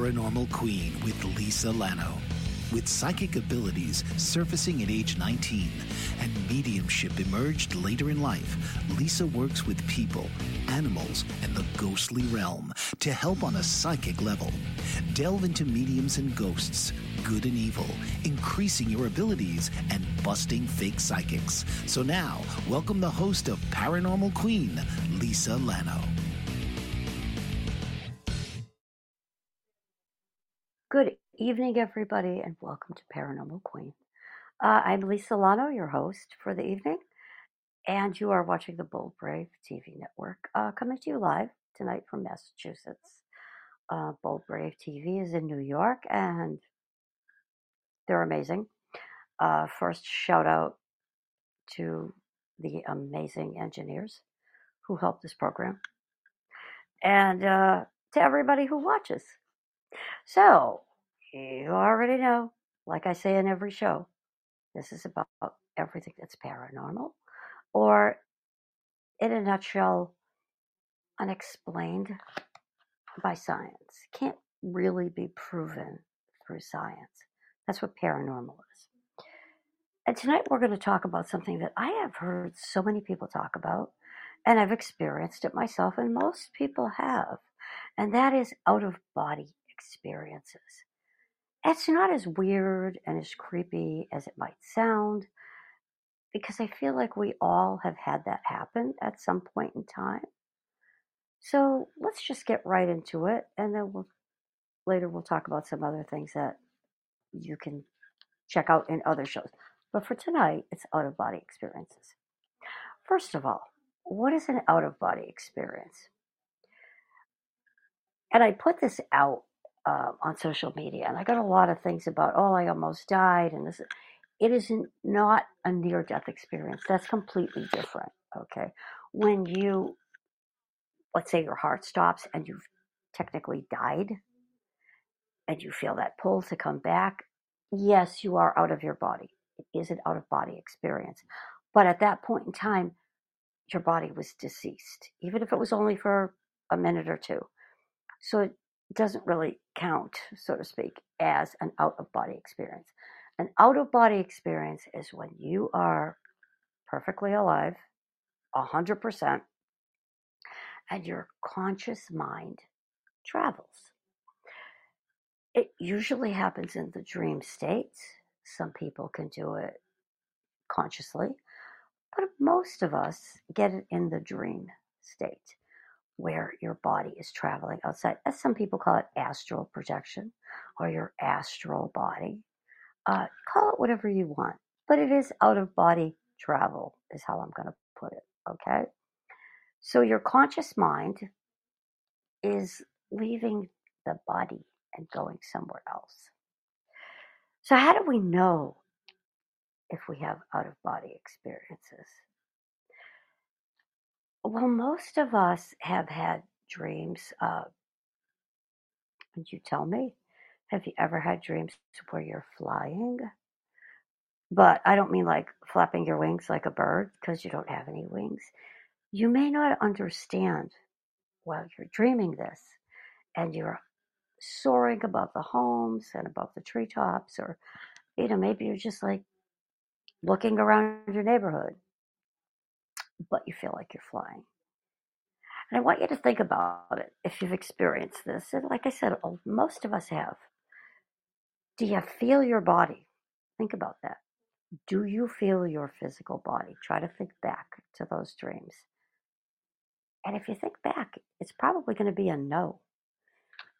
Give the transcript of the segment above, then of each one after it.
Paranormal Queen with Lisa Lanno. With psychic abilities surfacing at age 19 and mediumship emerged later in life, Lisa works with people, animals, and the ghostly realm to help on a psychic level. Delve into mediums and ghosts, good and evil, increasing your abilities and busting fake psychics. So now, welcome the host of Paranormal Queen, Lisa Lanno. Good evening, everybody, and welcome to Paranormal Queen. Uh, I'm Lisa Lanno, your host for the evening, and you are watching the Bold Brave TV network uh, coming to you live tonight from Massachusetts. Uh, Bold Brave TV is in New York, and they're amazing. Uh, first, shout out to the amazing engineers who helped this program, and uh, to everybody who watches. So, you already know, like I say in every show, this is about everything that's paranormal, or in a nutshell, unexplained by science. Can't really be proven through science. That's what paranormal is. And tonight we're going to talk about something that I have heard so many people talk about, and I've experienced it myself, and most people have, and that is out of body experiences. It's not as weird and as creepy as it might sound because I feel like we all have had that happen at some point in time. So let's just get right into it and then we'll later we'll talk about some other things that you can check out in other shows. But for tonight, it's out of body experiences. First of all, what is an out of body experience? And I put this out uh, on social media, and I got a lot of things about, oh, I almost died, and this. It is not a near death experience. That's completely different. Okay. When you, let's say your heart stops and you've technically died, and you feel that pull to come back, yes, you are out of your body. It is an out of body experience. But at that point in time, your body was deceased, even if it was only for a minute or two. So doesn't really count, so to speak, as an out of body experience. An out of body experience is when you are perfectly alive, 100%, and your conscious mind travels. It usually happens in the dream state. Some people can do it consciously, but most of us get it in the dream state where your body is traveling outside. As some people call it astral projection or your astral body. Uh, call it whatever you want, but it is out of body travel, is how I'm going to put it. Okay. So your conscious mind is leaving the body and going somewhere else. So, how do we know if we have out of body experiences? Well, most of us have had dreams. Uh, would you tell me? Have you ever had dreams where you're flying? But I don't mean like flapping your wings like a bird because you don't have any wings. You may not understand while you're dreaming this and you're soaring above the homes and above the treetops, or, you know, maybe you're just like looking around your neighborhood. But you feel like you're flying. And I want you to think about it if you've experienced this. And like I said, most of us have. Do you feel your body? Think about that. Do you feel your physical body? Try to think back to those dreams. And if you think back, it's probably going to be a no.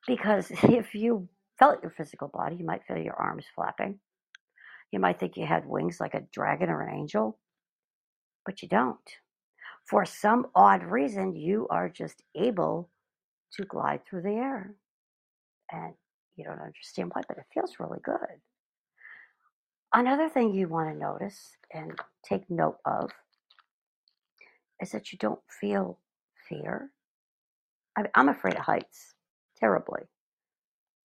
Because if you felt your physical body, you might feel your arms flapping. You might think you had wings like a dragon or an angel, but you don't. For some odd reason, you are just able to glide through the air. And you don't understand why, but it feels really good. Another thing you want to notice and take note of is that you don't feel fear. I I'm afraid of heights terribly,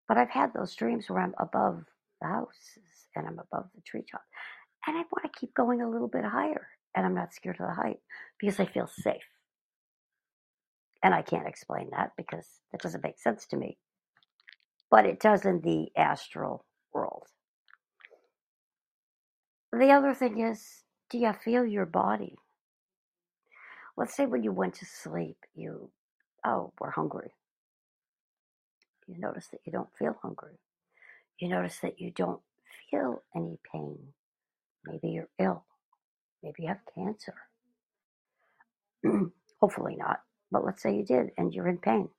but I've had those dreams where I'm above the houses and I'm above the treetop, and I want to keep going a little bit higher, and I'm not scared of the height because I feel safe. And I can't explain that because that doesn't make sense to me, but it does in the astral world. The other thing is, do you feel your body? Let's say when you went to sleep, you, oh, were hungry. You notice that you don't feel hungry. You notice that you don't feel any pain. Maybe you're ill. Maybe you have cancer. Hopefully not. But let's say you did and you're in pain.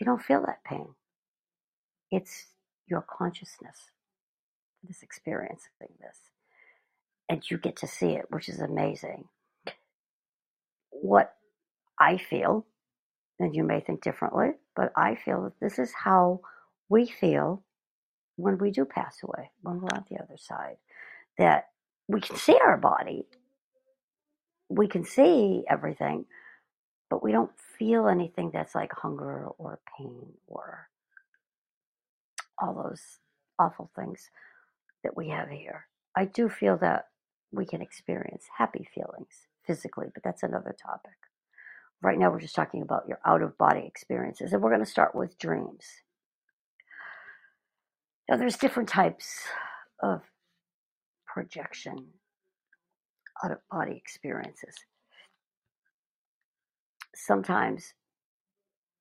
You don't feel that pain. It's your consciousness that is experiencing this and you get to see it, which is amazing. What I feel, and you may think differently, but I feel that this is how we feel when we do pass away, when we're on the other side. That we can see our body, we can see everything, but we don't feel anything that's like hunger or pain or all those awful things that we have here. I do feel that we can experience happy feelings physically, but that's another topic. Right now, we're just talking about your out of body experiences, and we're going to start with dreams. Now, there's different types of projection, out of body experiences. Sometimes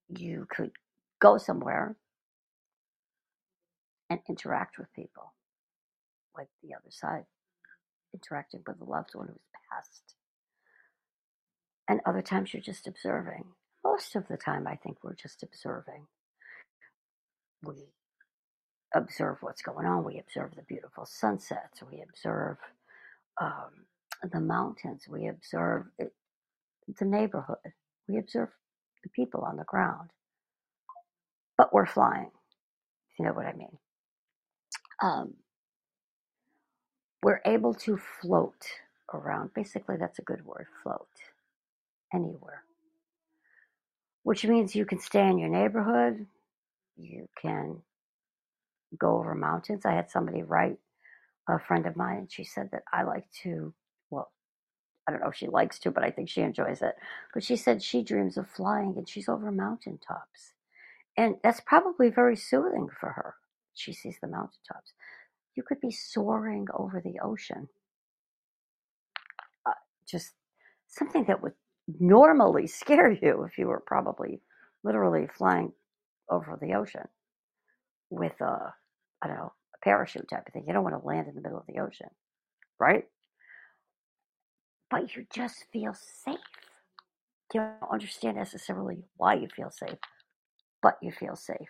you could go somewhere and interact with people, like the other side interacting with a loved one who's passed. And other times you're just observing. Most of the time, I think we're just observing. We observe what's going on. We observe the beautiful sunsets. We observe um, the mountains. We observe it, the neighborhood. We observe the people on the ground. But we're flying, you know what I mean. Um, we're able to float around. Basically, that's a good word float anywhere. Which means you can stay in your neighborhood, you can go over mountains. I had somebody write, a friend of mine, and she said that I like to, well, I don't know if she likes to, but I think she enjoys it. But she said she dreams of flying and she's over mountaintops. And that's probably very soothing for her. She sees the mountaintops you could be soaring over the ocean. Uh, just something that would normally scare you if you were probably literally flying over the ocean with a, I don't know, a parachute type of thing. You don't want to land in the middle of the ocean, right? But you just feel safe. You don't understand necessarily why you feel safe, but you feel safe.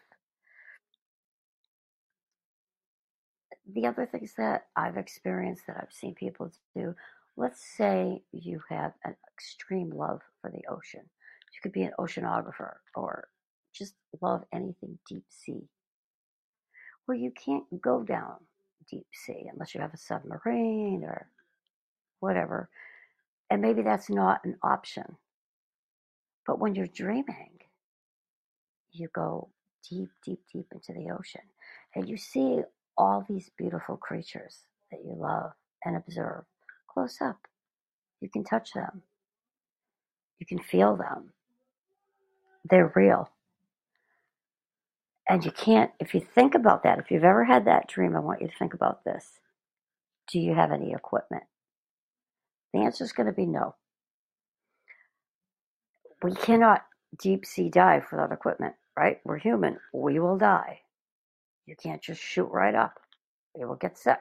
the other things that I've experienced that I've seen people do, let's say you have an extreme love for the ocean. You could be an oceanographer or just love anything deep sea. Where you can't go down deep sea unless you have a submarine or whatever. And maybe that's not an option. But when you're dreaming, you go deep, deep, deep into the ocean and you see all these beautiful creatures that you love and observe close up. You can touch them. You can feel them. They're real. And you can't, if you think about that, if you've ever had that dream, I want you to think about this. Do you have any equipment? The answer is going to be no. We cannot deep sea dive without equipment, right? We're human. We will die. You can't just shoot right up. You will get sick.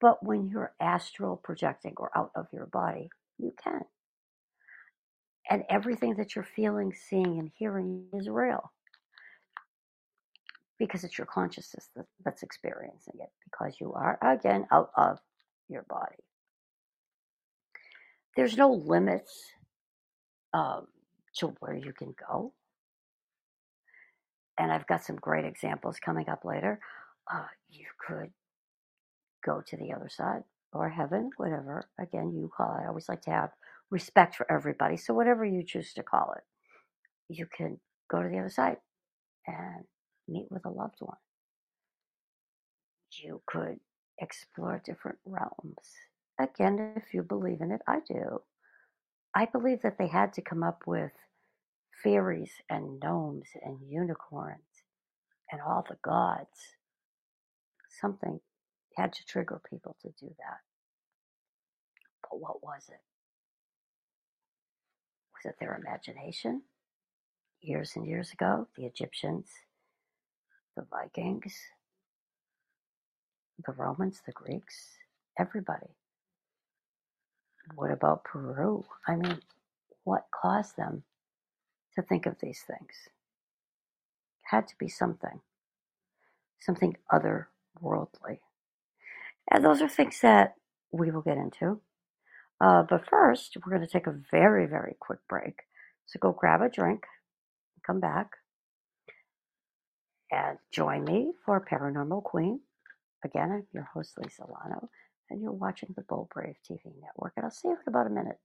But when you're astral projecting or out of your body, you can. And everything that you're feeling, seeing, and hearing is real because it's your consciousness that, that's experiencing it because you are, again, out of your body. There's no limits um, to where you can go. And I've got some great examples coming up later. Uh, you could go to the other side or heaven, whatever. Again, you call. I always like to have respect for everybody. So, whatever you choose to call it, you can go to the other side and meet with a loved one. You could explore different realms. Again, if you believe in it, I do. I believe that they had to come up with fairies and gnomes and unicorns and all the gods. Something had to trigger people to do that. But what was it? It their imagination? Years and years ago, the Egyptians, the Vikings, the Romans, the Greeks, everybody. What about Peru? I mean, what caused them to think of these things? Had to be something, something otherworldly. And those are things that we will get into. Uh, but first, we're going to take a very, very quick break. So go grab a drink, come back, and join me for Paranormal Queen. Again, I'm your host, Lisa Lanno, and you're watching the Bold Brave TV network. And I'll see you in about a minute.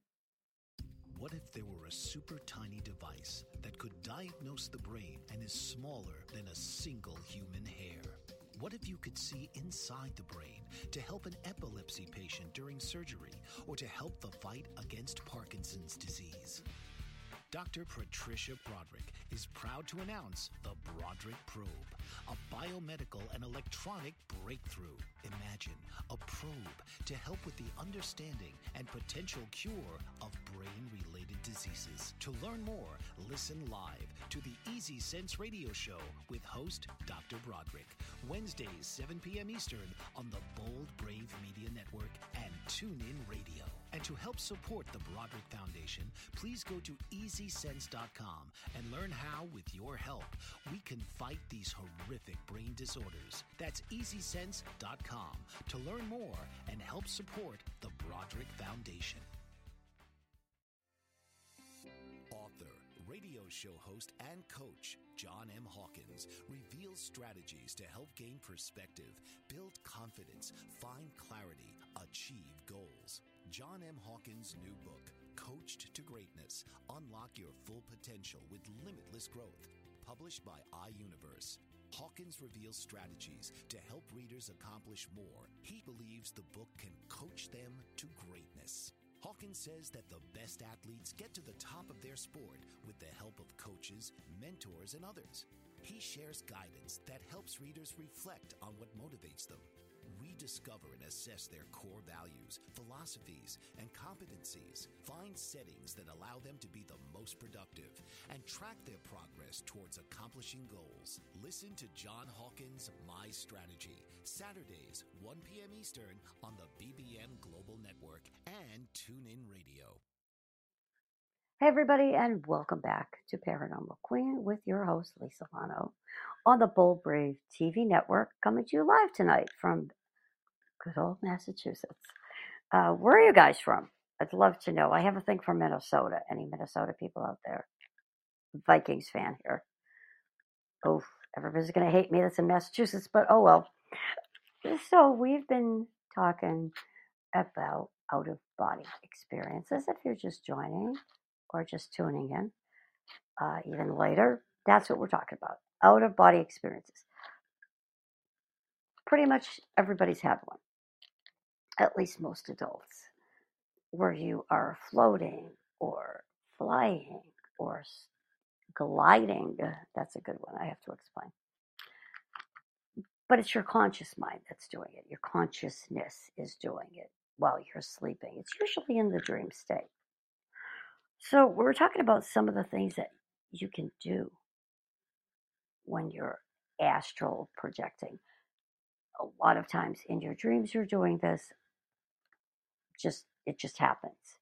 What if there were a super tiny device that could diagnose the brain and is smaller than a single human hair? What if you could see inside the brain to help an epilepsy patient during surgery or to help the fight against Parkinson's disease? Dr. Patricia Broderick is proud to announce the Broderick Probe, a biomedical and electronic breakthrough. Imagine a probe to help with the understanding and potential cure of brain related diseases. To learn more, listen live to the Easy Sense radio show with host Dr. Broderick, Wednesdays, 7 p.m. Eastern on the Bold Brave Media Network and TuneIn Radio. And to help support the Broderick Foundation, please go to EasySense.com and learn how, with your help, we can fight these horrific brain disorders. That's EasySense.com to learn more and help support the Broderick Foundation. Author, radio show host, and coach John M. Hawkins reveals strategies to help gain perspective, build confidence, find clarity, achieve goals. John M. Hawkins' new book, Coached to Greatness Unlock Your Full Potential with Limitless Growth, published by iUniverse. Hawkins reveals strategies to help readers accomplish more. He believes the book can coach them to greatness. Hawkins says that the best athletes get to the top of their sport with the help of coaches, mentors, and others. He shares guidance that helps readers reflect on what motivates them rediscover and assess their core values, philosophies, and competencies, find settings that allow them to be the most productive, and track their progress towards accomplishing goals. Listen to John Hawkins' My Strategy, Saturdays, 1 p.m. Eastern on the BBM Global Network and TuneIn Radio. Hey, everybody, and welcome back to Paranormal Queen with your host, Lisa Lanno, on the Bold Brave TV network, coming to you live tonight from good old Massachusetts. Uh, where are you guys from? I'd love to know. I have a thing for Minnesota. Any Minnesota people out there? Vikings fan here. Oh, everybody's going to hate me that's in Massachusetts, but oh well. So we've been talking about out of body experiences. If you're just joining or just tuning in, uh, even later, that's what we're talking about out of body experiences. Pretty much everybody's had one at least most adults, where you are floating or flying or gliding. Uh, that's a good one, I have to explain. But it's your conscious mind that's doing it. Your consciousness is doing it while you're sleeping. It's usually in the dream state. So, we're talking about some of the things that you can do when you're astral projecting. A lot of times in your dreams, you're doing this, just it just happens.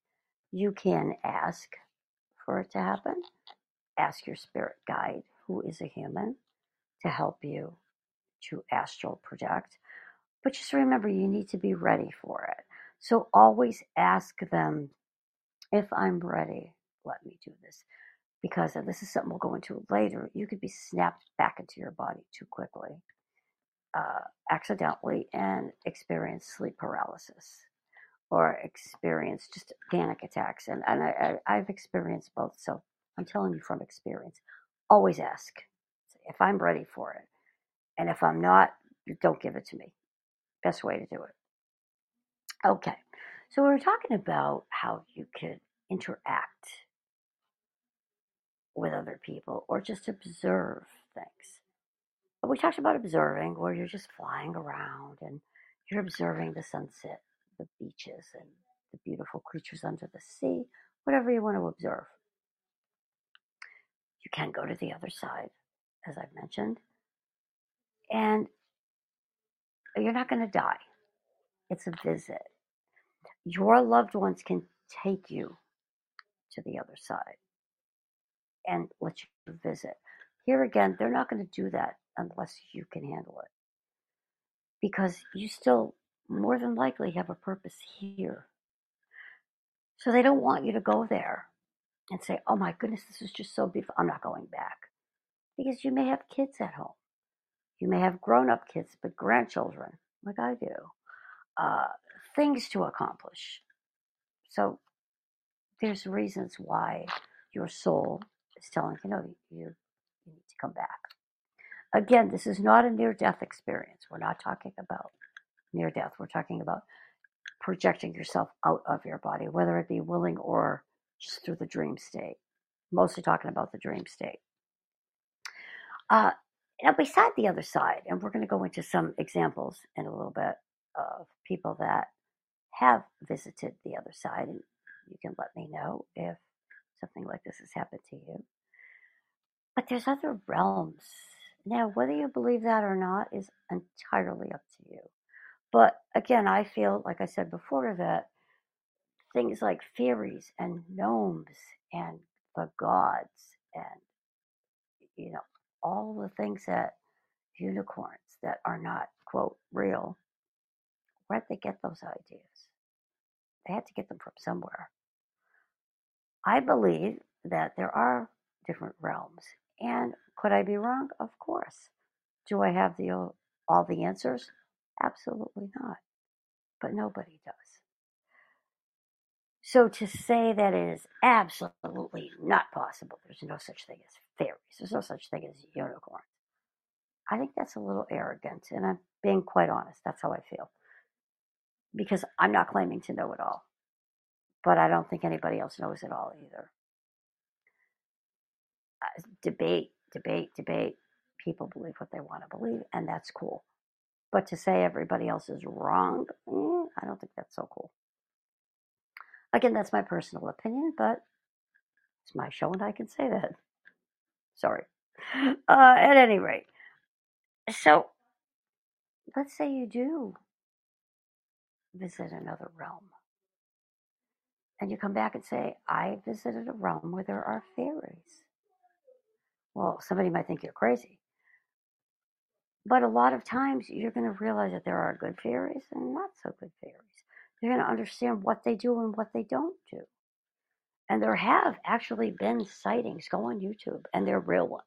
You can ask for it to happen, ask your spirit guide, who is a human, to help you to astral project. But just remember, you need to be ready for it. So always ask them, if I'm ready, let me do this. Because this is something we'll go into later, you could be snapped back into your body too quickly, uh, accidentally, and experience sleep paralysis or experience just panic attacks. And, and I, I, I've experienced both. So I'm telling you from experience. Always ask if I'm ready for it. And if I'm not, don't give it to me. Best way to do it. Okay. So we are talking about how you could interact with other people or just observe things. We talked about observing where you're just flying around and you're observing the sunset, the beaches, and the beautiful creatures under the sea, whatever you want to observe. You can go to the other side, as I've mentioned, and you're not going to die. It's a visit. Your loved ones can take you to the other side and let you visit. Here again, they're not going to do that unless you can handle it. Because you still more than likely have a purpose here. So they don't want you to go there and say, oh my goodness, this is just so beautiful. I'm not going back. Because you may have kids at home. You may have grown up kids, but grandchildren, like I do, uh, things to accomplish. So there's reasons why your soul is telling you, no, you, you need to come back. Again, this is not a near death experience. We're not talking about near death. We're talking about projecting yourself out of your body, whether it be willing or just through the dream state. Mostly talking about the dream state. Uh, now, beside the other side, and we're going to go into some examples in a little bit of people that have visited the other side, and you can let me know if something like this has happened to you. But there's other realms. Now, whether you believe that or not is entirely up to you. But again, I feel, like I said before, that things like fairies and gnomes and the gods and, you know, all the things that unicorns that are not, quote, real, where'd they get those ideas? They had to get them from somewhere. I believe that there are different realms. And could I be wrong? Of course. Do I have the uh, all the answers? Absolutely not. But nobody does. So to say that it is absolutely not possible, there's no such thing as fairies, there's no such thing as unicorns. I think that's a little arrogant, and I'm being quite honest. That's how I feel. Because I'm not claiming to know it all but I don't think anybody else knows it all either. Uh, debate, debate, debate. People believe what they want to believe, and that's cool. But to say everybody else is wrong, eh, I don't think that's so cool. Again, that's my personal opinion, but it's my show and I can say that. Sorry. Uh, at any rate, so let's say you do visit another realm and you come back and say, I visited a realm where there are fairies. Well, somebody might think you're crazy. But a lot of times you're going to realize that there are good fairies and not so good fairies. You're going to understand what they do and what they don't do. And there have actually been sightings. Go on YouTube, and they're real ones,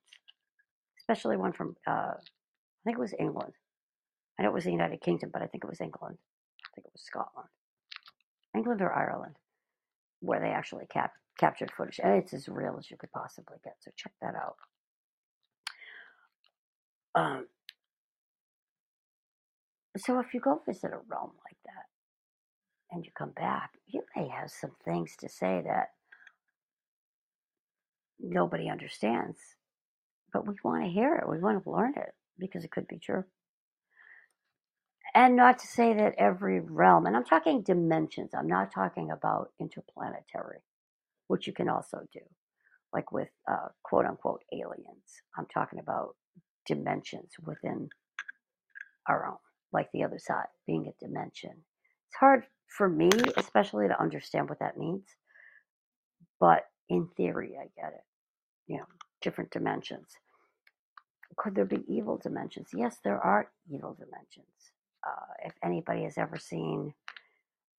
especially one from, uh, I think it was England. I know it was the United Kingdom, but I think it was England. I think it was Scotland. England or Ireland where they actually cap- captured footage, and it's as real as you could possibly get. So check that out. Um, so if you go visit a realm like that, and you come back, you may have some things to say that nobody understands, but we want to hear it. We want to learn it because it could be true. And not to say that every realm, and I'm talking dimensions, I'm not talking about interplanetary. which you can also do, like with uh, quote unquote aliens. I'm talking about dimensions within our own, like the other side being a dimension. It's hard for me, especially, to understand what that means, but in theory, I get it. You know, different dimensions. Could there be evil dimensions? Yes, there are evil dimensions. Uh, if anybody has ever seen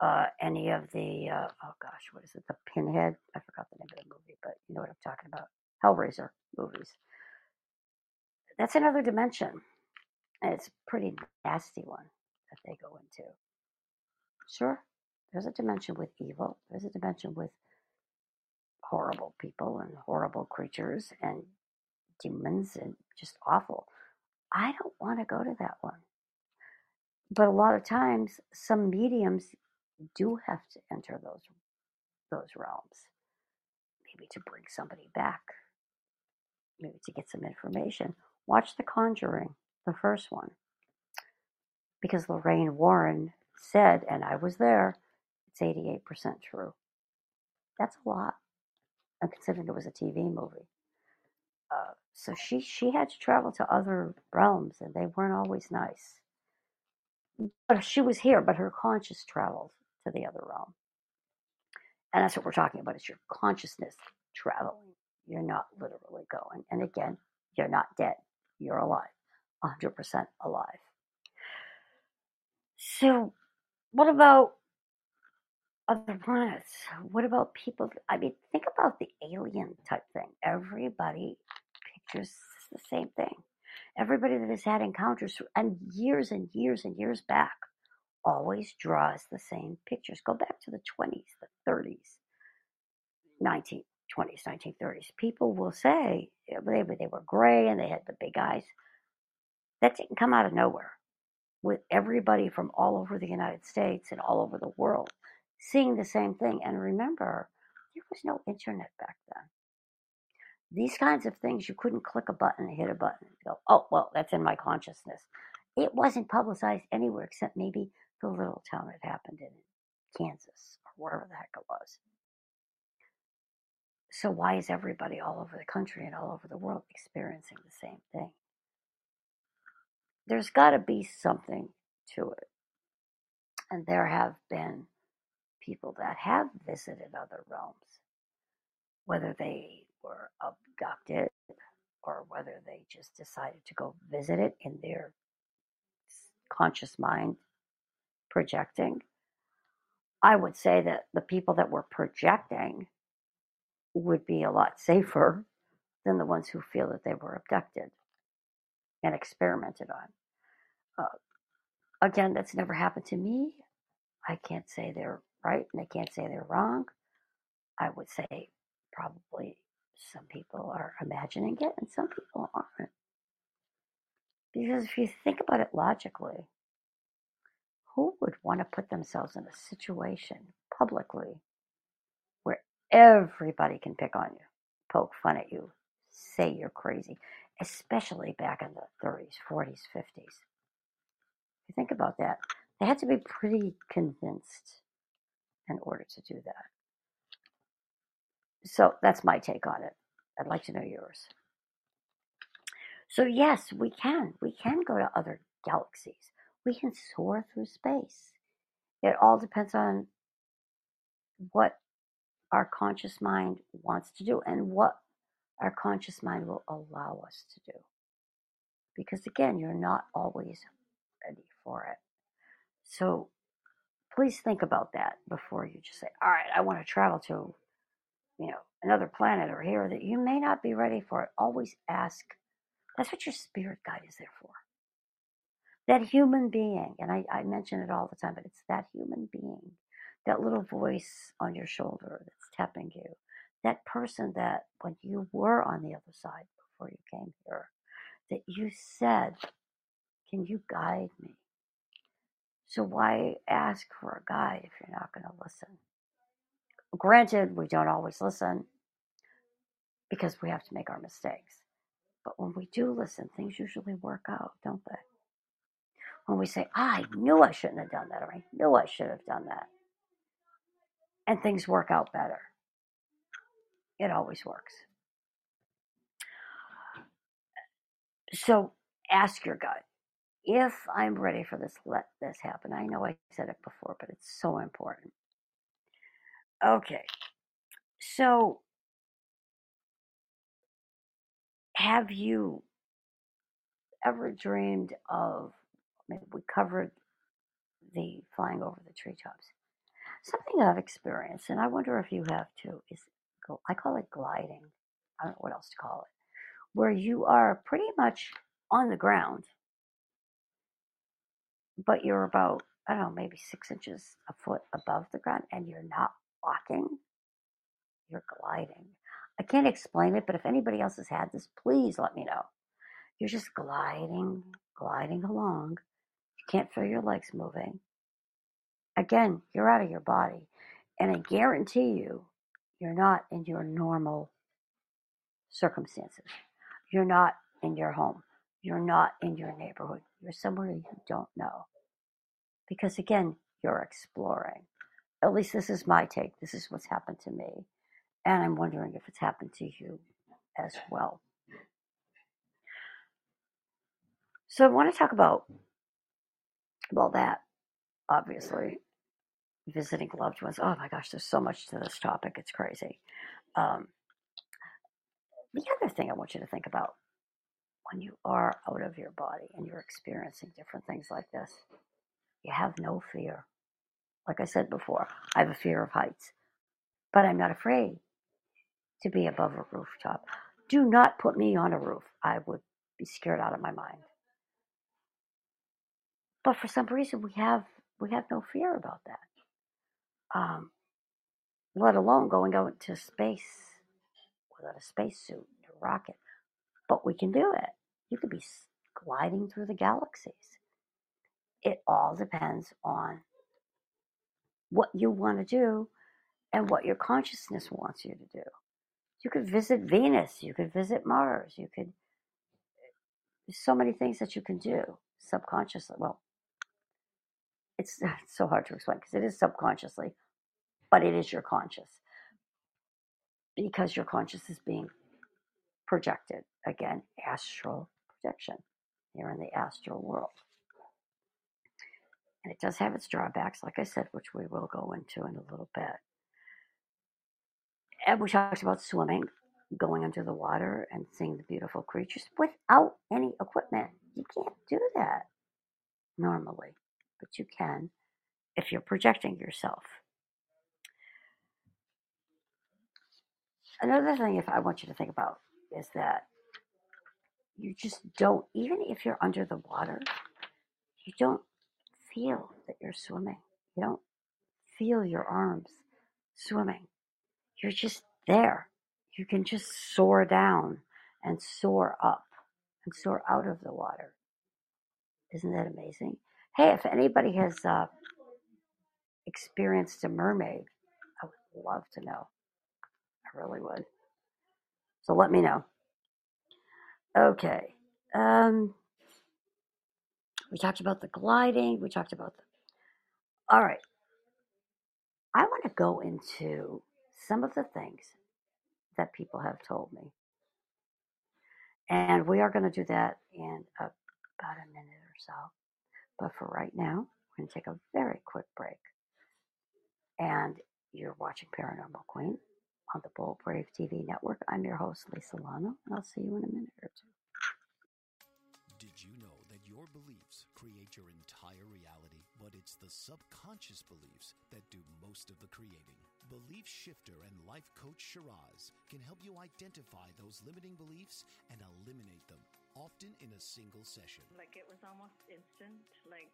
uh, any of the, uh, oh gosh, what is it, the Pinhead? I forgot the name of the movie, but you know what I'm talking about. Hellraiser movies. That's another dimension. And it's a pretty nasty one that they go into. Sure, there's a dimension with evil, there's a dimension with horrible people and horrible creatures and demons and just awful. I don't want to go to that one. But a lot of times, some mediums do have to enter those those realms, maybe to bring somebody back, maybe to get some information. Watch The Conjuring, the first one, because Lorraine Warren said, and I was there, it's 88% true. That's a lot. I'm considering it was a TV movie. Uh, so she she had to travel to other realms, and they weren't always nice. But she was here, but her conscious traveled to the other realm, and that's what we're talking about. It's your consciousness traveling. You're not literally going. And again, you're not dead. You're alive, 100% alive. So, what about other planets? What about people? I mean, think about the alien type thing. Everybody pictures the same thing. Everybody that has had encounters and years and years and years back always draws the same pictures. Go back to the 20s, the 30s, 1920s, 1930s. People will say eh, they, they were gray and they had the big eyes. That didn't come out of nowhere. With everybody from all over the United States and all over the world seeing the same thing. And remember, there was no internet back then. These kinds of things, you couldn't click a button and hit a button go, oh, well, that's in my consciousness. It wasn't publicized anywhere except maybe the little town it happened in, Kansas or wherever the heck it was. So, why is everybody all over the country and all over the world experiencing the same thing? There's got to be something to it. And there have been people that have visited other realms, whether they were abducted or whether they just decided to go visit it in their conscious mind projecting. I would say that the people that were projecting would be a lot safer than the ones who feel that they were abducted and experimented on. Uh, again, that's never happened to me. I can't say they're right and I can't say they're wrong. I would say probably some people are imagining it and some people aren't. Because if you think about it logically, who would want to put themselves in a situation publicly where everybody can pick on you, poke fun at you, say you're crazy, especially back in the 30s, 40s, 50s? You think about that, they had to be pretty convinced in order to do that. So that's my take on it. I'd like to know yours. So, yes, we can. We can go to other galaxies. We can soar through space. It all depends on what our conscious mind wants to do and what our conscious mind will allow us to do. Because again, you're not always for it. So please think about that before you just say, all right, I want to travel to, you know, another planet or here that you may not be ready for it. Always ask. That's what your spirit guide is there for. That human being, and I, I mention it all the time, but it's that human being, that little voice on your shoulder that's tapping you, that person that when you were on the other side before you came here, that you said, Can you guide me? So why ask for a guide if you're not going to listen? Granted, we don't always listen because we have to make our mistakes. But when we do listen, things usually work out, don't they? When we say, I mm-hmm. knew I shouldn't have done that, or I knew I should have done that, and things work out better. It always works. So ask your gut if I'm ready for this, let this happen. I know I said it before, but it's so important. Okay. So, have you ever dreamed of, maybe we covered the flying over the treetops. Something I've experienced, and I wonder if you have too, is I call it gliding. I don't know what else to call it, where you are pretty much on the ground, but you're about, I don't know, maybe six inches, a foot above the ground, and you're not walking, you're gliding. I can't explain it, but if anybody else has had this, please let me know. You're just gliding, gliding along. You can't feel your legs moving. Again, you're out of your body. And I guarantee you, you're not in your normal circumstances. You're not in your home. You're not in your neighborhood. You're somewhere you don't know. Because again, you're exploring. At least this is my take. This is what's happened to me. And I'm wondering if it's happened to you as well. So I want to talk about well that obviously visiting loved ones. Oh my gosh, there's so much to this topic. It's crazy. Um, the other thing I want you to think about when you are out of your body and you're experiencing different things like this, you have no fear. Like I said before, I have a fear of heights, but I'm not afraid to be above a rooftop. Do not put me on a roof. I would be scared out of my mind. But for some reason, we have we have no fear about that. Um, let alone going out into space without a spacesuit, a rocket. But we can do it. You could be gliding through the galaxies. It all depends on what you want to do and what your consciousness wants you to do. You could visit Venus, you could visit Mars, you could, there's so many things that you can do subconsciously. Well, it's, it's so hard to explain because it is subconsciously, but it is your conscious because your conscious is being projected. Again, astral projection. You're in the astral world. And it does have its drawbacks, like I said, which we will go into in a little bit. And we talked about swimming, going under the water and seeing the beautiful creatures without any equipment. You can't do that normally, but you can if you're projecting yourself. Another thing, if I want you to think about, is that you just don't, even if you're under the water, you don't feel that you're swimming. You don't feel your arms swimming. You're just there. You can just soar down and soar up and soar out of the water. Isn't that amazing? Hey, if anybody has uh, experienced a mermaid, I would love to know. I really would. So let me know. Okay. Um, we talked about the gliding. We talked about the. All right. I want to go into some of the things that people have told me. And we are going to do that in a, about a minute or so. But for right now, we're going to take a very quick break. And you're watching Paranormal Queen on the Bold Brave TV network. I'm your host, Lisa Lanno, and I'll see you in a minute or two. Did you know that your beliefs create your entire reality, but it's the subconscious beliefs that do most of the creating? Belief shifter and life coach Shiraz can help you identify those limiting beliefs and eliminate them, often in a single session. Like it was almost instant, like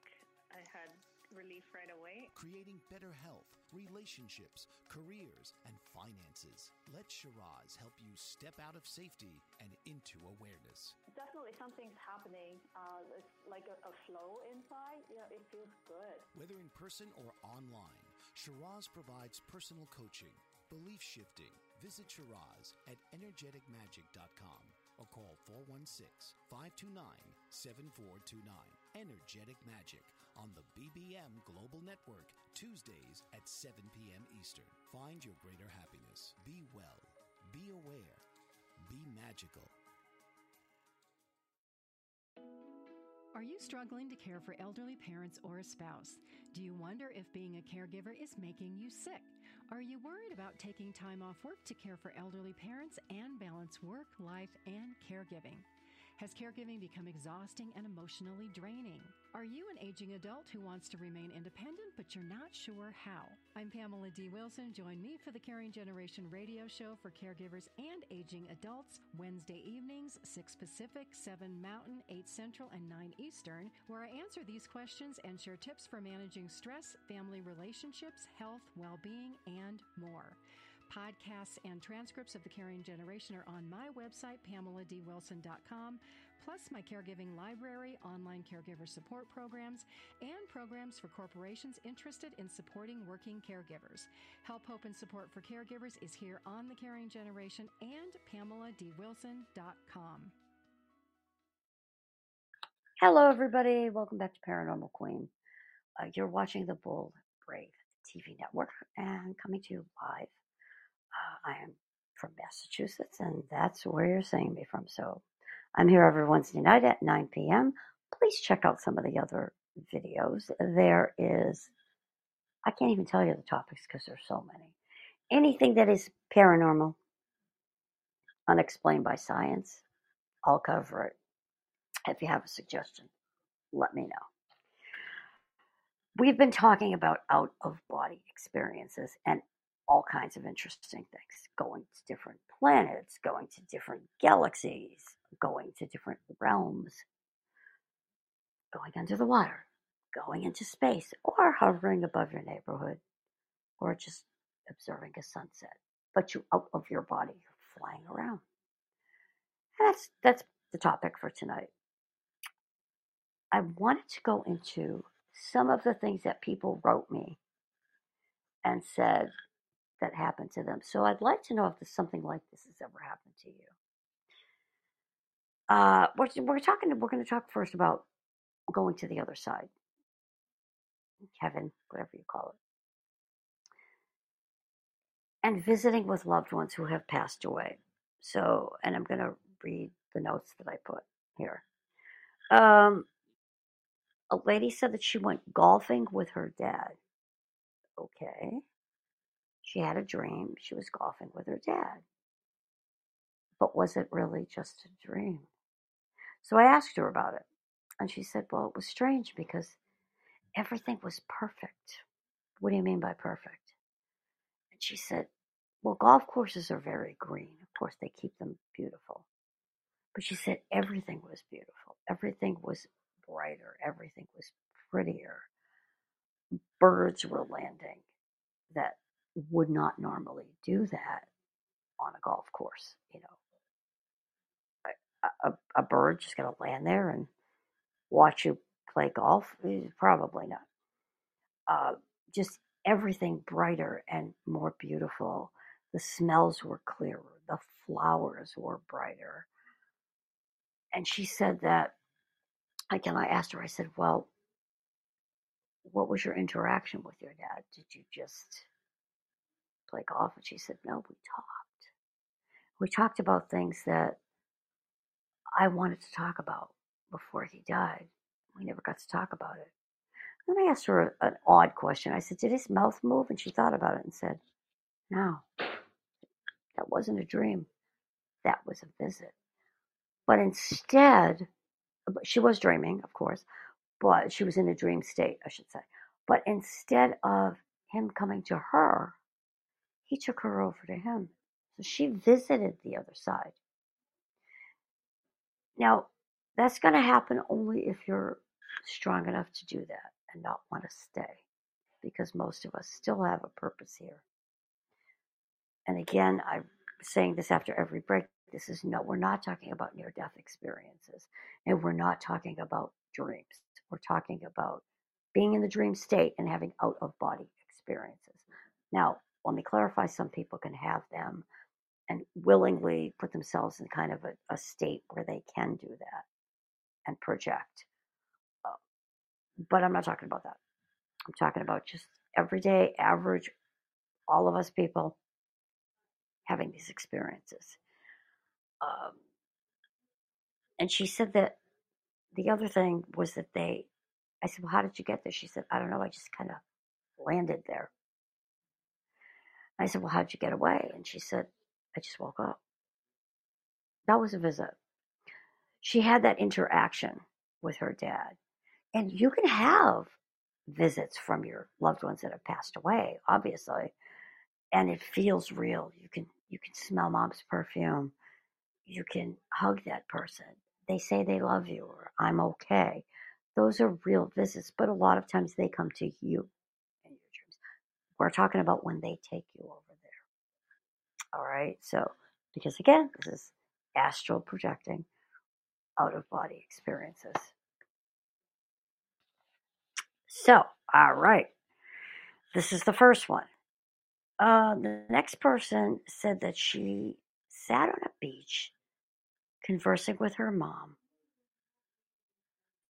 I had relief right away. Creating better health, relationships, careers, and finances. Let Shiraz help you step out of safety and into awareness. Definitely something's happening. Uh, it's like a, a flow inside. You know, it feels good. Whether in person or online, Shiraz provides personal coaching, belief shifting. Visit Shiraz at energeticmagic.com or call 416 529 7429. Energetic Magic on the BBM Global Network, Tuesdays at 7 p.m. Eastern. Find your greater happiness. Be well. Be aware. Be magical. Are you struggling to care for elderly parents or a spouse? Do you wonder if being a caregiver is making you sick? Are you worried about taking time off work to care for elderly parents and balance work, life, and caregiving? Has caregiving become exhausting and emotionally draining? Are you an aging adult who wants to remain independent but you're not sure how? I'm Pamela D. Wilson. Join me for the Caring Generation radio show for caregivers and aging adults Wednesday evenings, 6 Pacific, 7 Mountain, 8 Central, and 9 Eastern, where I answer these questions and share tips for managing stress, family relationships, health, well being, and more. Podcasts and transcripts of The Caring Generation are on my website, PamelaDWilson.com, plus my caregiving library, online caregiver support programs, and programs for corporations interested in supporting working caregivers. Help, hope, and support for caregivers is here on The Caring Generation and PamelaDWilson.com. Hello, everybody. Welcome back to Paranormal Queen. Uh, you're watching the Bold Brave TV network and coming to you live uh, I am from Massachusetts, and that's where you're seeing me from. So I'm here every Wednesday night at 9 p.m. Please check out some of the other videos. There is, I can't even tell you the topics because there's so many. Anything that is paranormal, unexplained by science, I'll cover it. If you have a suggestion, let me know. We've been talking about out of body experiences, and all kinds of interesting things going to different planets, going to different galaxies, going to different realms, going under the water, going into space, or hovering above your neighborhood, or just observing a sunset. But you out of your body, you're flying around. And that's that's the topic for tonight. I wanted to go into some of the things that people wrote me and said that happened to them. So I'd like to know if there's something like this has ever happened to you. Uh, we're, we're talking. We're going to talk first about going to the other side, heaven, whatever you call it, and visiting with loved ones who have passed away. So, and I'm going to read the notes that I put here. Um, a lady said that she went golfing with her dad. Okay. She had a dream. She was golfing with her dad. But was it really just a dream? So I asked her about it. And she said, Well, it was strange because everything was perfect. What do you mean by perfect? And she said, Well, golf courses are very green. Of course, they keep them beautiful. But she said everything was beautiful. Everything was brighter. Everything was prettier. Birds were landing that would not normally do that on a golf course. You know, a, a, a bird just going to land there and watch you play golf? Eh, probably not. Uh, just everything brighter and more beautiful. The smells were clearer. The flowers were brighter. And she said that, again, I asked her, I said, well, what was your interaction with your dad? Did you just play golf? And she said, No, we talked. We talked about things that I wanted to talk about before he died. We never got to talk about it. Then I asked her an odd question. I said, Did his mouth move? And she thought about it and said, No, that wasn't a dream. That was a visit. But instead, she was dreaming, of course, but she was in a dream state, I should say. But instead of him coming to her, he took her over to him. So she visited the other side. Now, that's going to happen only if you're strong enough to do that and not want to stay, because most of us still have a purpose here. And again, I'm saying this after every break. This is no, we're not talking about near death experiences, and we're not talking about dreams. We're talking about being in the dream state and having out of body experiences. Now, let me clarify some people can have them and willingly put themselves in kind of a, a state where they can do that and project. Uh, but I'm not talking about that. I'm talking about just everyday, average, all of us people having these experiences. Um, and she said that the other thing was that they, I said, Well, how did you get there? She said, I don't know. I just kind of landed there. I said, Well, how'd you get away? And she said, I just woke up. That was a visit. She had that interaction with her dad. And you can have visits from your loved ones that have passed away, obviously. And it feels real. You can you can smell mom's perfume. You can hug that person. They say they love you or I'm okay. Those are real visits, but a lot of times they come to you. We're talking about when they take you over there. All right. So, because again, this is astral projecting out of body experiences. So, all right. This is the first one. Uh, the next person said that she sat on a beach conversing with her mom.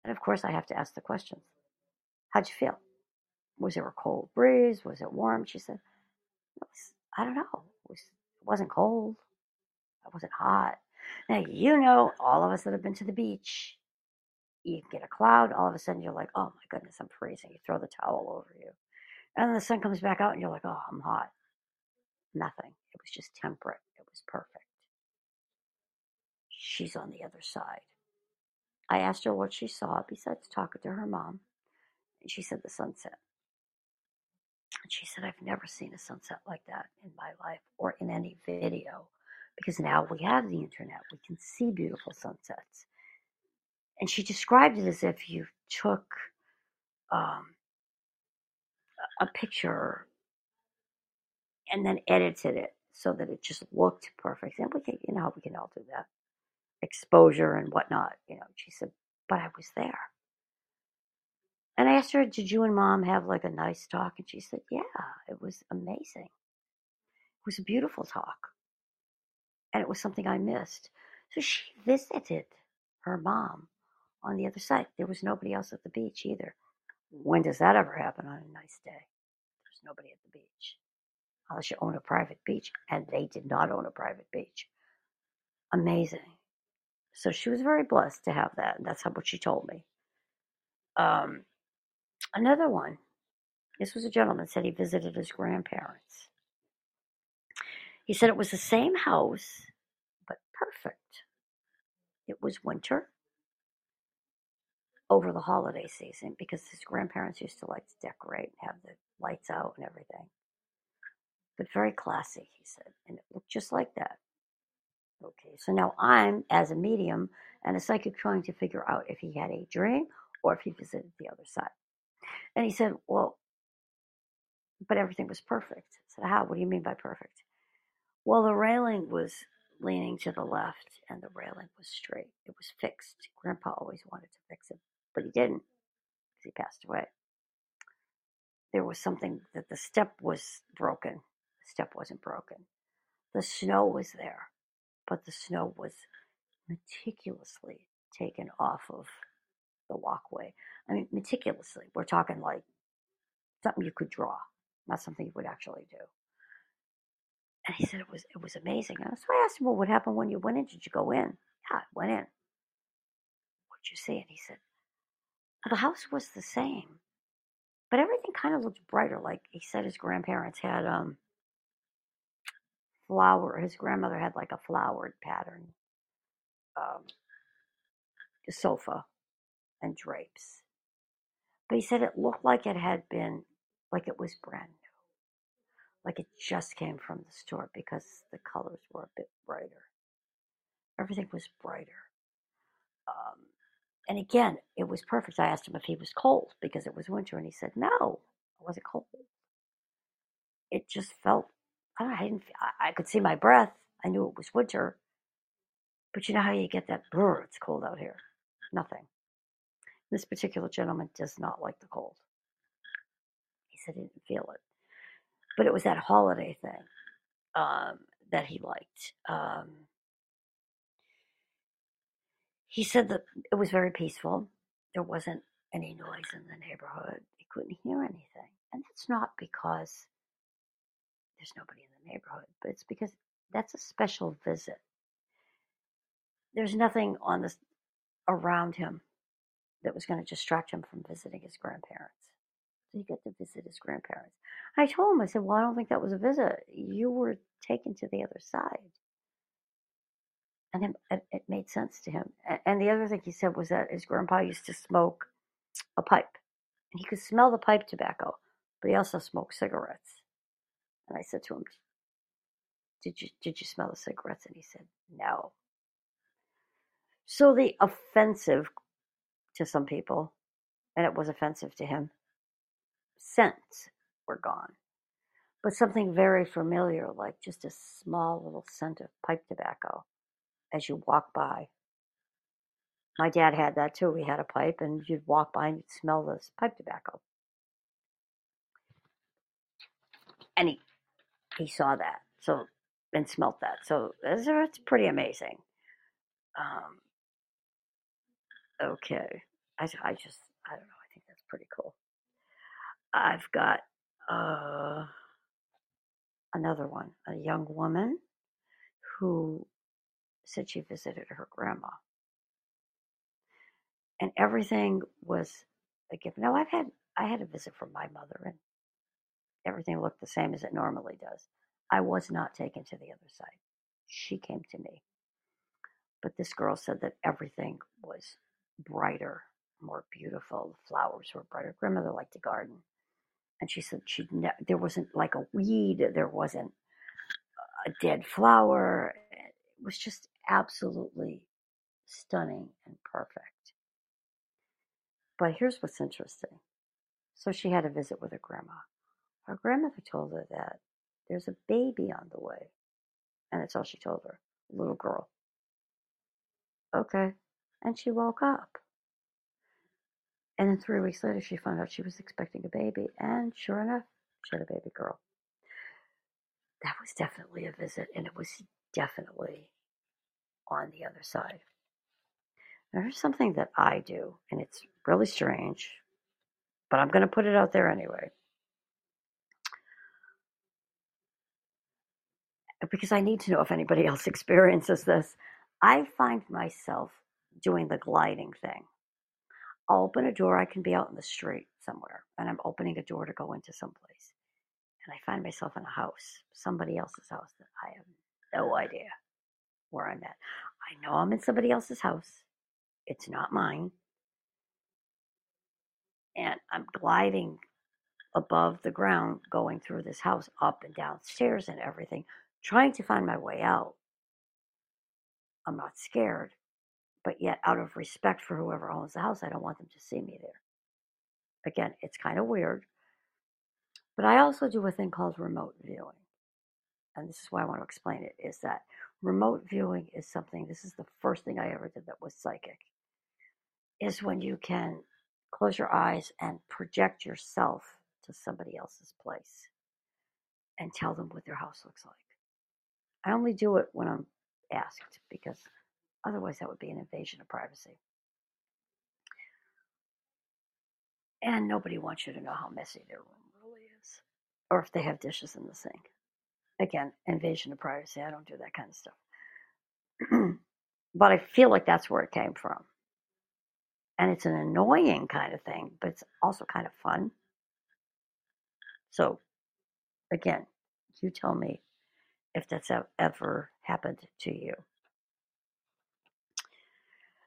And of course, I have to ask the questions How'd you feel? Was there a cold breeze? Was it warm? She said, was, I don't know. It, was, it wasn't cold. It wasn't hot. Now, you know, all of us that have been to the beach, you get a cloud, all of a sudden you're like, oh my goodness, I'm freezing. You throw the towel over you. And then the sun comes back out and you're like, oh, I'm hot. Nothing. It was just temperate. It was perfect. She's on the other side. I asked her what she saw besides talking to her mom. And she said the sunset. And she said, I've never seen a sunset like that in my life or in any video because now we have the internet. We can see beautiful sunsets. And she described it as if you took um, a picture and then edited it so that it just looked perfect. And we can, you know we can all do that exposure and whatnot. You know, she said, but I was there. And I asked her, Did you and mom have like a nice talk? And she said, Yeah, it was amazing. It was a beautiful talk. And it was something I missed. So she visited her mom on the other side. There was nobody else at the beach either. When does that ever happen on a nice day? There's nobody at the beach. Unless you own a private beach. And they did not own a private beach. Amazing. So she was very blessed to have that. That's how what she told me. Um, another one. This was a gentleman said he visited his grandparents. He said it was the same house, but perfect. It was winter over the holiday season because his grandparents used to like to decorate and have the lights out and everything. But very classy, he said, and it looked just like that. Okay, so now I'm, as a medium and a psychic, trying to figure out if he had a dream or if he visited the other side. And he said, Well, but everything was perfect. I said, How? What do you mean by perfect? Well, the railing was leaning to the left and the railing was straight. It was fixed. Grandpa always wanted to fix it, but he didn't because he passed away. There was something that the step was broken. The step wasn't broken. The snow was there but the snow was meticulously taken off of the walkway. I mean, meticulously. We're talking like something you could draw, not something you would actually do. And he said it was it was amazing. And so I asked him, Well, what happened when you went in? Did you go in? Yeah, I went in. What'd you see? And he said, The house was the same. But everything kind of looked brighter. Like he said his grandparents had um flower. His grandmother had like a flowered pattern um, sofa and drapes. But he said it looked like it had been, like it was brand new, like it just came from the store because the colors were a bit brighter. Everything was brighter. Um, and again, it was perfect. I asked him if he was cold because it was winter, and he said, no, it wasn't cold. It just felt I, I didn't. I, I could see my breath. I knew it was winter. But you know how you get that? Brr, it's cold out here. Nothing. This particular gentleman does not like the cold. He said he didn't feel it. But it was that holiday thing um, that he liked. Um, he said that it was very peaceful. There wasn't any noise in the neighborhood. He couldn't hear anything. And that's not because there's nobody in the neighborhood, but it's because That's a special visit. There's nothing on this around him that was going to distract him from visiting his grandparents. So he got to visit his grandparents. I told him, I said, Well, I don't think that was a visit. You were taken to the other side. And it, it, made sense to him. And the other thing he said was that his grandpa used to smoke a pipe. And he could smell the pipe tobacco, but he also smoked cigarettes. And I said to him, Did you did you smell the cigarettes? And he said, No. So the offensive to some people, and it was offensive to him, scents were gone. But something very familiar, like just a small little scent of pipe tobacco as you walk by. My dad had that too. We had a pipe, and you'd walk by and you'd smell this pipe tobacco. And he he saw that, so and smelt that. So it's, pretty amazing. Um, okay, I I just I don't know. I think that's pretty cool. I've got uh, another one, a young woman who said she visited her grandma. And everything was a gift. Now I've had I had a visit from my mother and everything looked the same as it normally does. I was not taken to the other side. She came to me. But this girl said that everything was brighter, more beautiful. The flowers were brighter. Grandmother liked to garden. And she said she ne- there wasn't like a weed, there wasn't a dead flower. It was just absolutely stunning and perfect. But here's what's interesting. So she had a visit with her grandma. Her grandmother told her that there's a baby on the way. And that's all she told her. Little girl. Okay. And she woke up. And then three weeks later, she found out she was expecting a baby. And sure enough, she had a baby girl. That was definitely a visit, and it was definitely on the other side. There's something that I do, and it's really strange, but I'm going to put it out there anyway. Because I need to know if anybody else experiences this. I find myself doing the gliding thing. I'll open a door, I can be out in the street somewhere, and I'm opening a door to go into someplace. And I find myself in a house, somebody else's house that I have no idea where I'm at. I know I'm in somebody else's house. It's not mine. And I'm gliding above the ground, going through this house, up and down stairs and everything, trying to find my way out. I'm not scared, but yet, out of respect for whoever owns the house, I don't want them to see me there. Again, it's kind of weird. But I also do a thing called remote viewing. And this is why I want to explain it is that remote viewing is something, this is the first thing I ever did that was psychic, is when you can close your eyes and project yourself to somebody else's place and tell them what their house looks like. I only do it when I'm asked because otherwise that would be an invasion of privacy. And nobody wants you to know how messy their room really is or if they have dishes in the sink again, invasion of privacy. I don't do that kind of stuff. but I feel like that's where it came from. And it's an annoying kind of thing, but it's also kind of fun. So, again, you tell me if that's ever happened to you.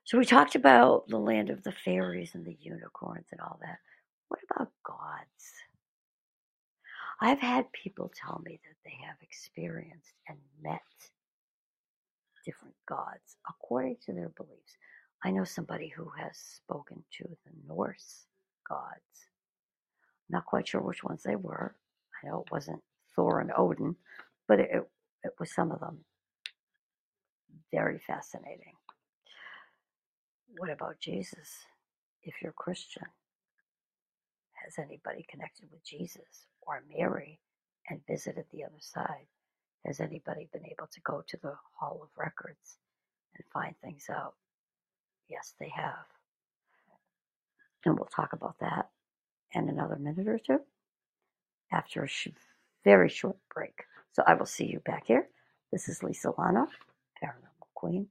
So, we talked about the land of the fairies and the unicorns and all that. What about gods? I've had people tell me that they have experienced and met different gods according to their beliefs. I know somebody who has spoken to the Norse gods. Not quite sure which ones they were. I know it wasn't Thor and Odin, but it, it was some of them. Very fascinating. What about Jesus? If you're Christian, has anybody connected with Jesus or Mary and visited the other side? Has anybody been able to go to the Hall of Records and find things out? Yes, they have. And we'll talk about that in another minute or two after a sh- very short break. So I will see you back here This is Lisa Lanno, Paranormal Queen.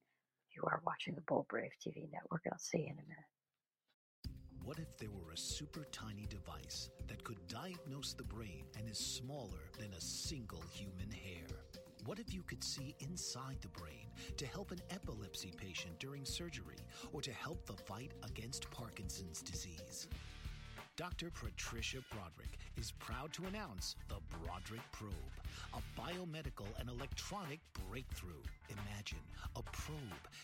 You are watching the Bold Brave TV network. I'll see you in a minute. What if there were a super tiny device that could diagnose the brain and is smaller than a single human hair? What if you could see inside the brain to help an epilepsy patient during surgery or to help the fight against Parkinson's disease? Dr. Patricia Broderick is proud to announce the Broderick Probe, a biomedical and electronic breakthrough. Imagine a probe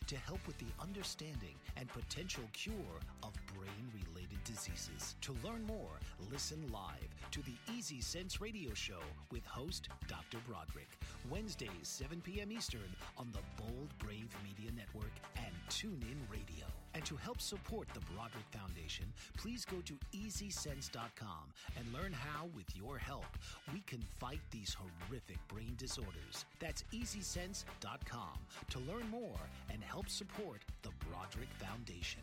to help with the understanding and potential cure of brain related diseases. To learn more, listen live to the Easy Sense radio show with host Dr. Broderick, Wednesdays, 7 p.m. Eastern on the Bold Brave Media Network and TuneIn Radio. And to help support the Broderick Foundation, please go to easysense.com and learn how, with your help, we can fight these horrific brain disorders. That's easysense.com to learn more and help support the Broderick Foundation.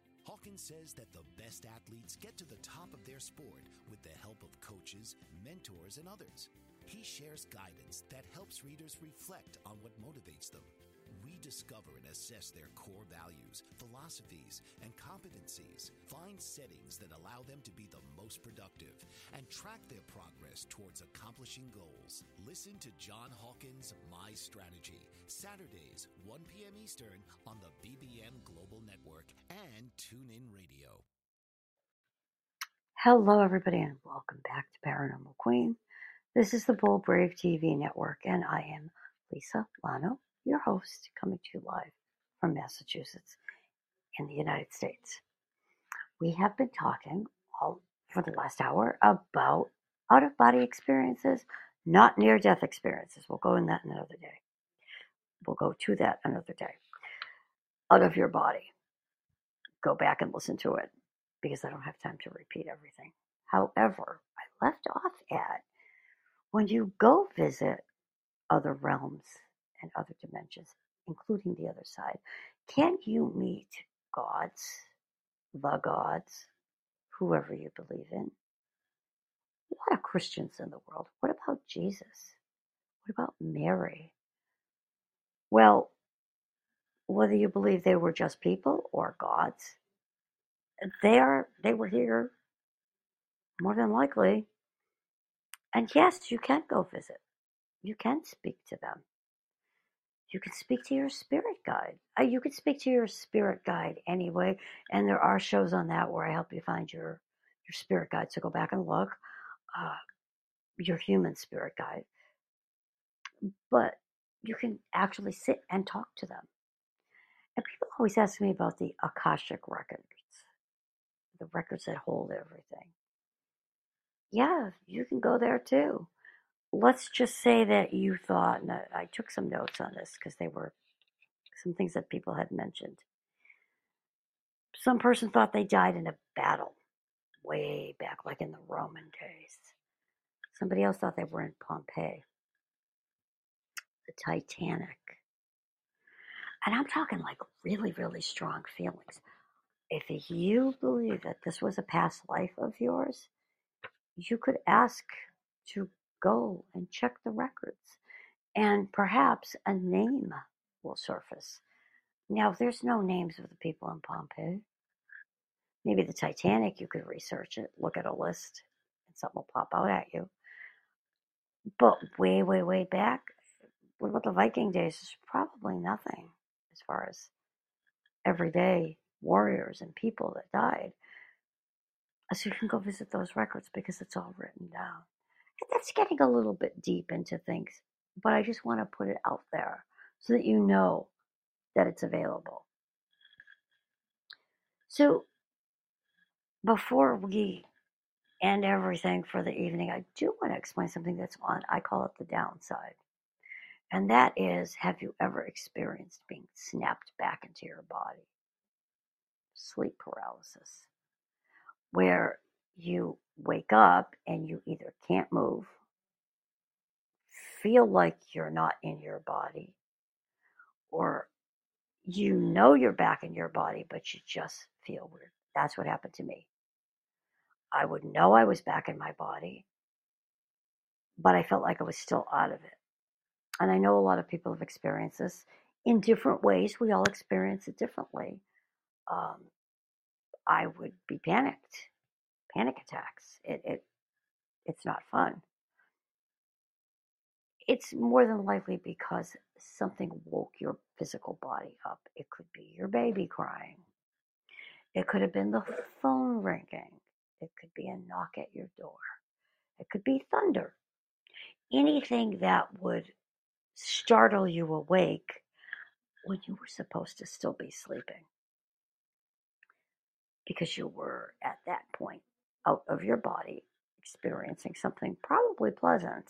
Hawkins says that the best athletes get to the top of their sport with the help of coaches, mentors, and others. He shares guidance that helps readers reflect on what motivates them rediscover and assess their core values, philosophies, and competencies, find settings that allow them to be the most productive, and track their progress towards accomplishing goals. Listen to John Hawkins' My Strategy, Saturdays, 1 p.m. Eastern on the BBM Global Network and TuneIn Radio. Hello, everybody, and welcome back to Paranormal Queen. This is the Bold Brave TV network, and I am Lisa Lanno, your host, coming to you live from Massachusetts in the United States. We have been talking all for the last hour about out of body experiences, not near death experiences. We'll go in that another day. We'll go to that another day. Out of your body. Go back and listen to it because I don't have time to repeat everything. However, I left off at when you go visit other realms and other dimensions, including the other side. Can you meet gods, the gods, whoever you believe in? A lot of Christians in the world. What about Jesus? What about Mary? Well, whether you believe they were just people or gods, they are they were here more than likely. And yes, you can go visit. You can speak to them you can speak to your spirit guide. Uh, you can speak to your spirit guide anyway, and there are shows on that where I help you find your your spirit guide. So go back and look, uh, your human spirit guide. But you can actually sit and talk to them. And people always ask me about the Akashic records, the records that hold everything. Yeah, you can go there too let's just say that you thought, and I took some notes on this because they were some things that people had mentioned. Some person thought they died in a battle way back, like in the Roman days. Somebody else thought they were in Pompeii, the Titanic. And I'm talking like really, really strong feelings. If you believe that this was a past life of yours, you could ask to go and check the records, and perhaps a name will surface. Now, there's no names of the people in Pompeii, maybe the Titanic, you could research it, look at a list, and something will pop out at you. But way, way, way back, what about the Viking days? There's probably nothing as far as everyday warriors and people that died. So you can go visit those records because it's all written down that's getting a little bit deep into things, but I just want to put it out there so that you know that it's available. So, before we end everything for the evening, I do want to explain something that's on, I call it the downside. And that is have you ever experienced being snapped back into your body? Sleep paralysis, where you wake up and you either can't move, feel like you're not in your body, or you know you're back in your body, but you just feel weird. That's what happened to me. I would know I was back in my body, but I felt like I was still out of it. And I know a lot of people have experienced this in different ways. We all experience it differently. Um, I would be panicked, panic attacks. It, it it's not fun. It's more than likely because something woke your physical body up. It could be your baby crying. It could have been the phone ringing. It could be a knock at your door. It could be thunder. Anything that would startle you awake when you were supposed to still be sleeping. Because you were at that point out of your body experiencing something probably pleasant.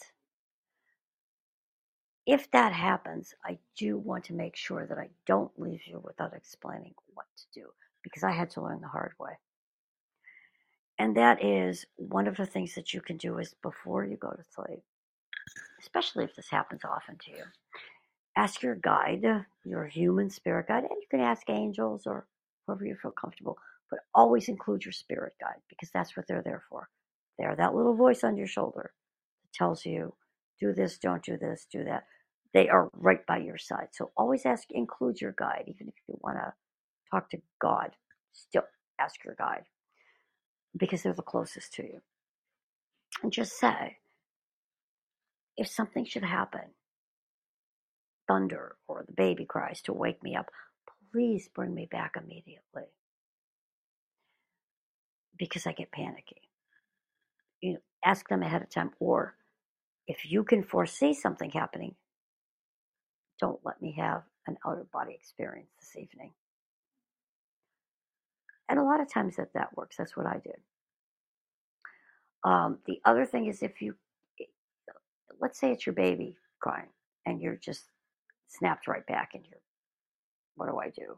If that happens, I do want to make sure that I don't leave you without explaining what to do because I had to learn the hard way. And that is one of the things that you can do is before you go to sleep, especially if this happens often to you, ask your guide, your human spirit guide, and you can ask angels or whoever you feel comfortable, but always include your spirit guide because that's what they're there for. They're that little voice on your shoulder that tells you, do this, don't do this, do that. They are right by your side. So always ask, include your guide, even if you want to talk to God, still ask your guide because they're the closest to you. And just say, if something should happen, thunder or the baby cries to wake me up, please bring me back immediately because I get panicky. You know, ask them ahead of time, or if you can foresee something happening, don't let me have an out of body experience this evening. And a lot of times that that works. That's what I did. Um, the other thing is if you, let's say it's your baby crying and you're just snapped right back and you're, what do I do?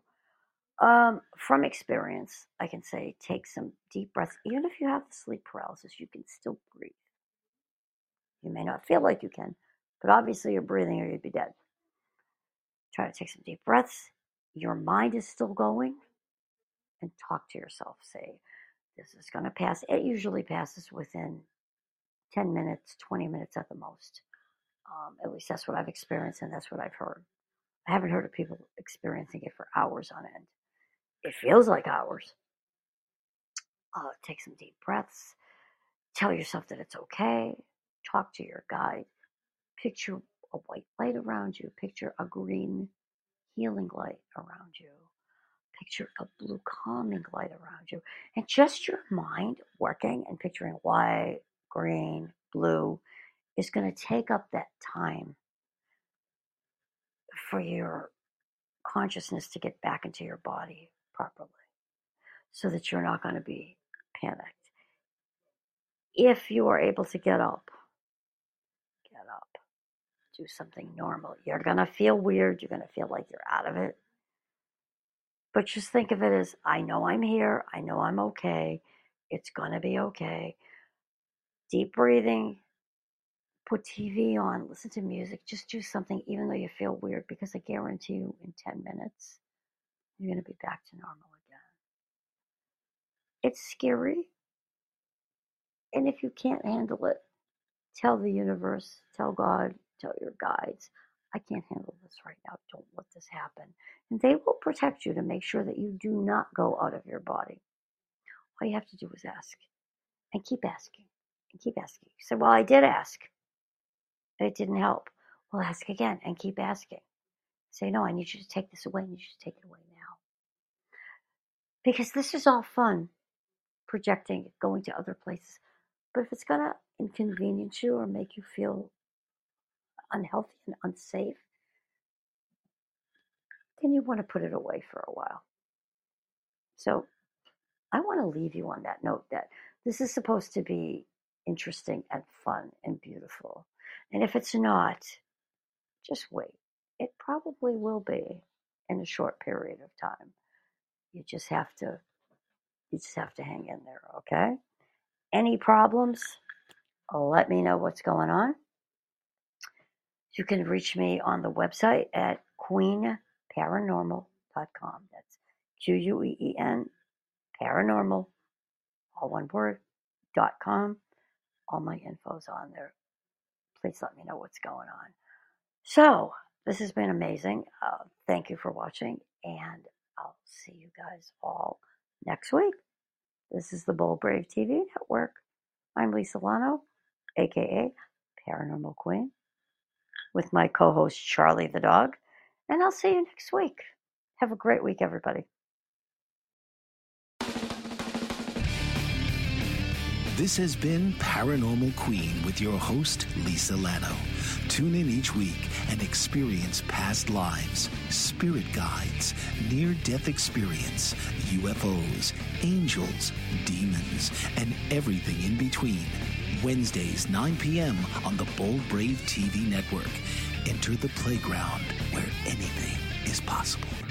Um, from experience, I can say take some deep breaths. Even if you have sleep paralysis, you can still breathe. You may not feel like you can, but obviously you're breathing or you'd be dead. Try to take some deep breaths. Your mind is still going and talk to yourself. Say, this is going to pass. It usually passes within 10 minutes, 20 minutes at the most. Um, at least that's what I've experienced and that's what I've heard. I haven't heard of people experiencing it for hours on end. It feels like hours. Uh, take some deep breaths. Tell yourself that it's okay. Talk to your guide. Picture a white light around you. Picture a green healing light around you picture a blue calming light around you. And just your mind working and picturing white, green, blue is going to take up that time for your consciousness to get back into your body properly so that you're not going to be panicked. If you are able to get up, get up, do something normal. You're going to feel weird. You're going to feel like you're out of it. But just think of it as I know I'm here. I know I'm okay. It's going to be okay. Deep breathing. Put TV on. Listen to music. Just do something, even though you feel weird, because I guarantee you in 10 minutes, you're going to be back to normal again. It's scary. And if you can't handle it, tell the universe, tell God, tell your guides, I can't handle this right now. Don't let this happen. And they will protect you to make sure that you do not go out of your body. All you have to do is ask and keep asking and keep asking. You say, Well, I did ask. It didn't help. Well, ask again and keep asking. Say, No, I need you to take this away. I need you to take it away. Because this is all fun, projecting, going to other places. But if it's going to inconvenience you or make you feel unhealthy and unsafe, then you want to put it away for a while. So I want to leave you on that note that this is supposed to be interesting and fun and beautiful. And if it's not, Just wait. It probably will be in a short period of time. You just have to you just have to hang in there, okay? Any problems? Let me know what's going on. You can reach me on the website at queenparanormal.com. That's Q U E E N paranormal, all one word, dot com. All my info's on there. Please let me know what's going on. So, this has been amazing. Uh, thank you for watching, and I'll see you guys all next week. This is the Bold Brave TV Network. I'm Lisa Lanno, aka Paranormal Queen, with my co host Charlie the Dog, and I'll see you next week. Have a great week, everybody. This has been Paranormal Queen with your host, Lisa Lanno. Tune in each week and experience past lives, spirit guides, near death experience, UFOs, angels, demons, and everything in between. Wednesdays, 9 p.m. on the Bold Brave TV network. Enter the playground where anything is possible.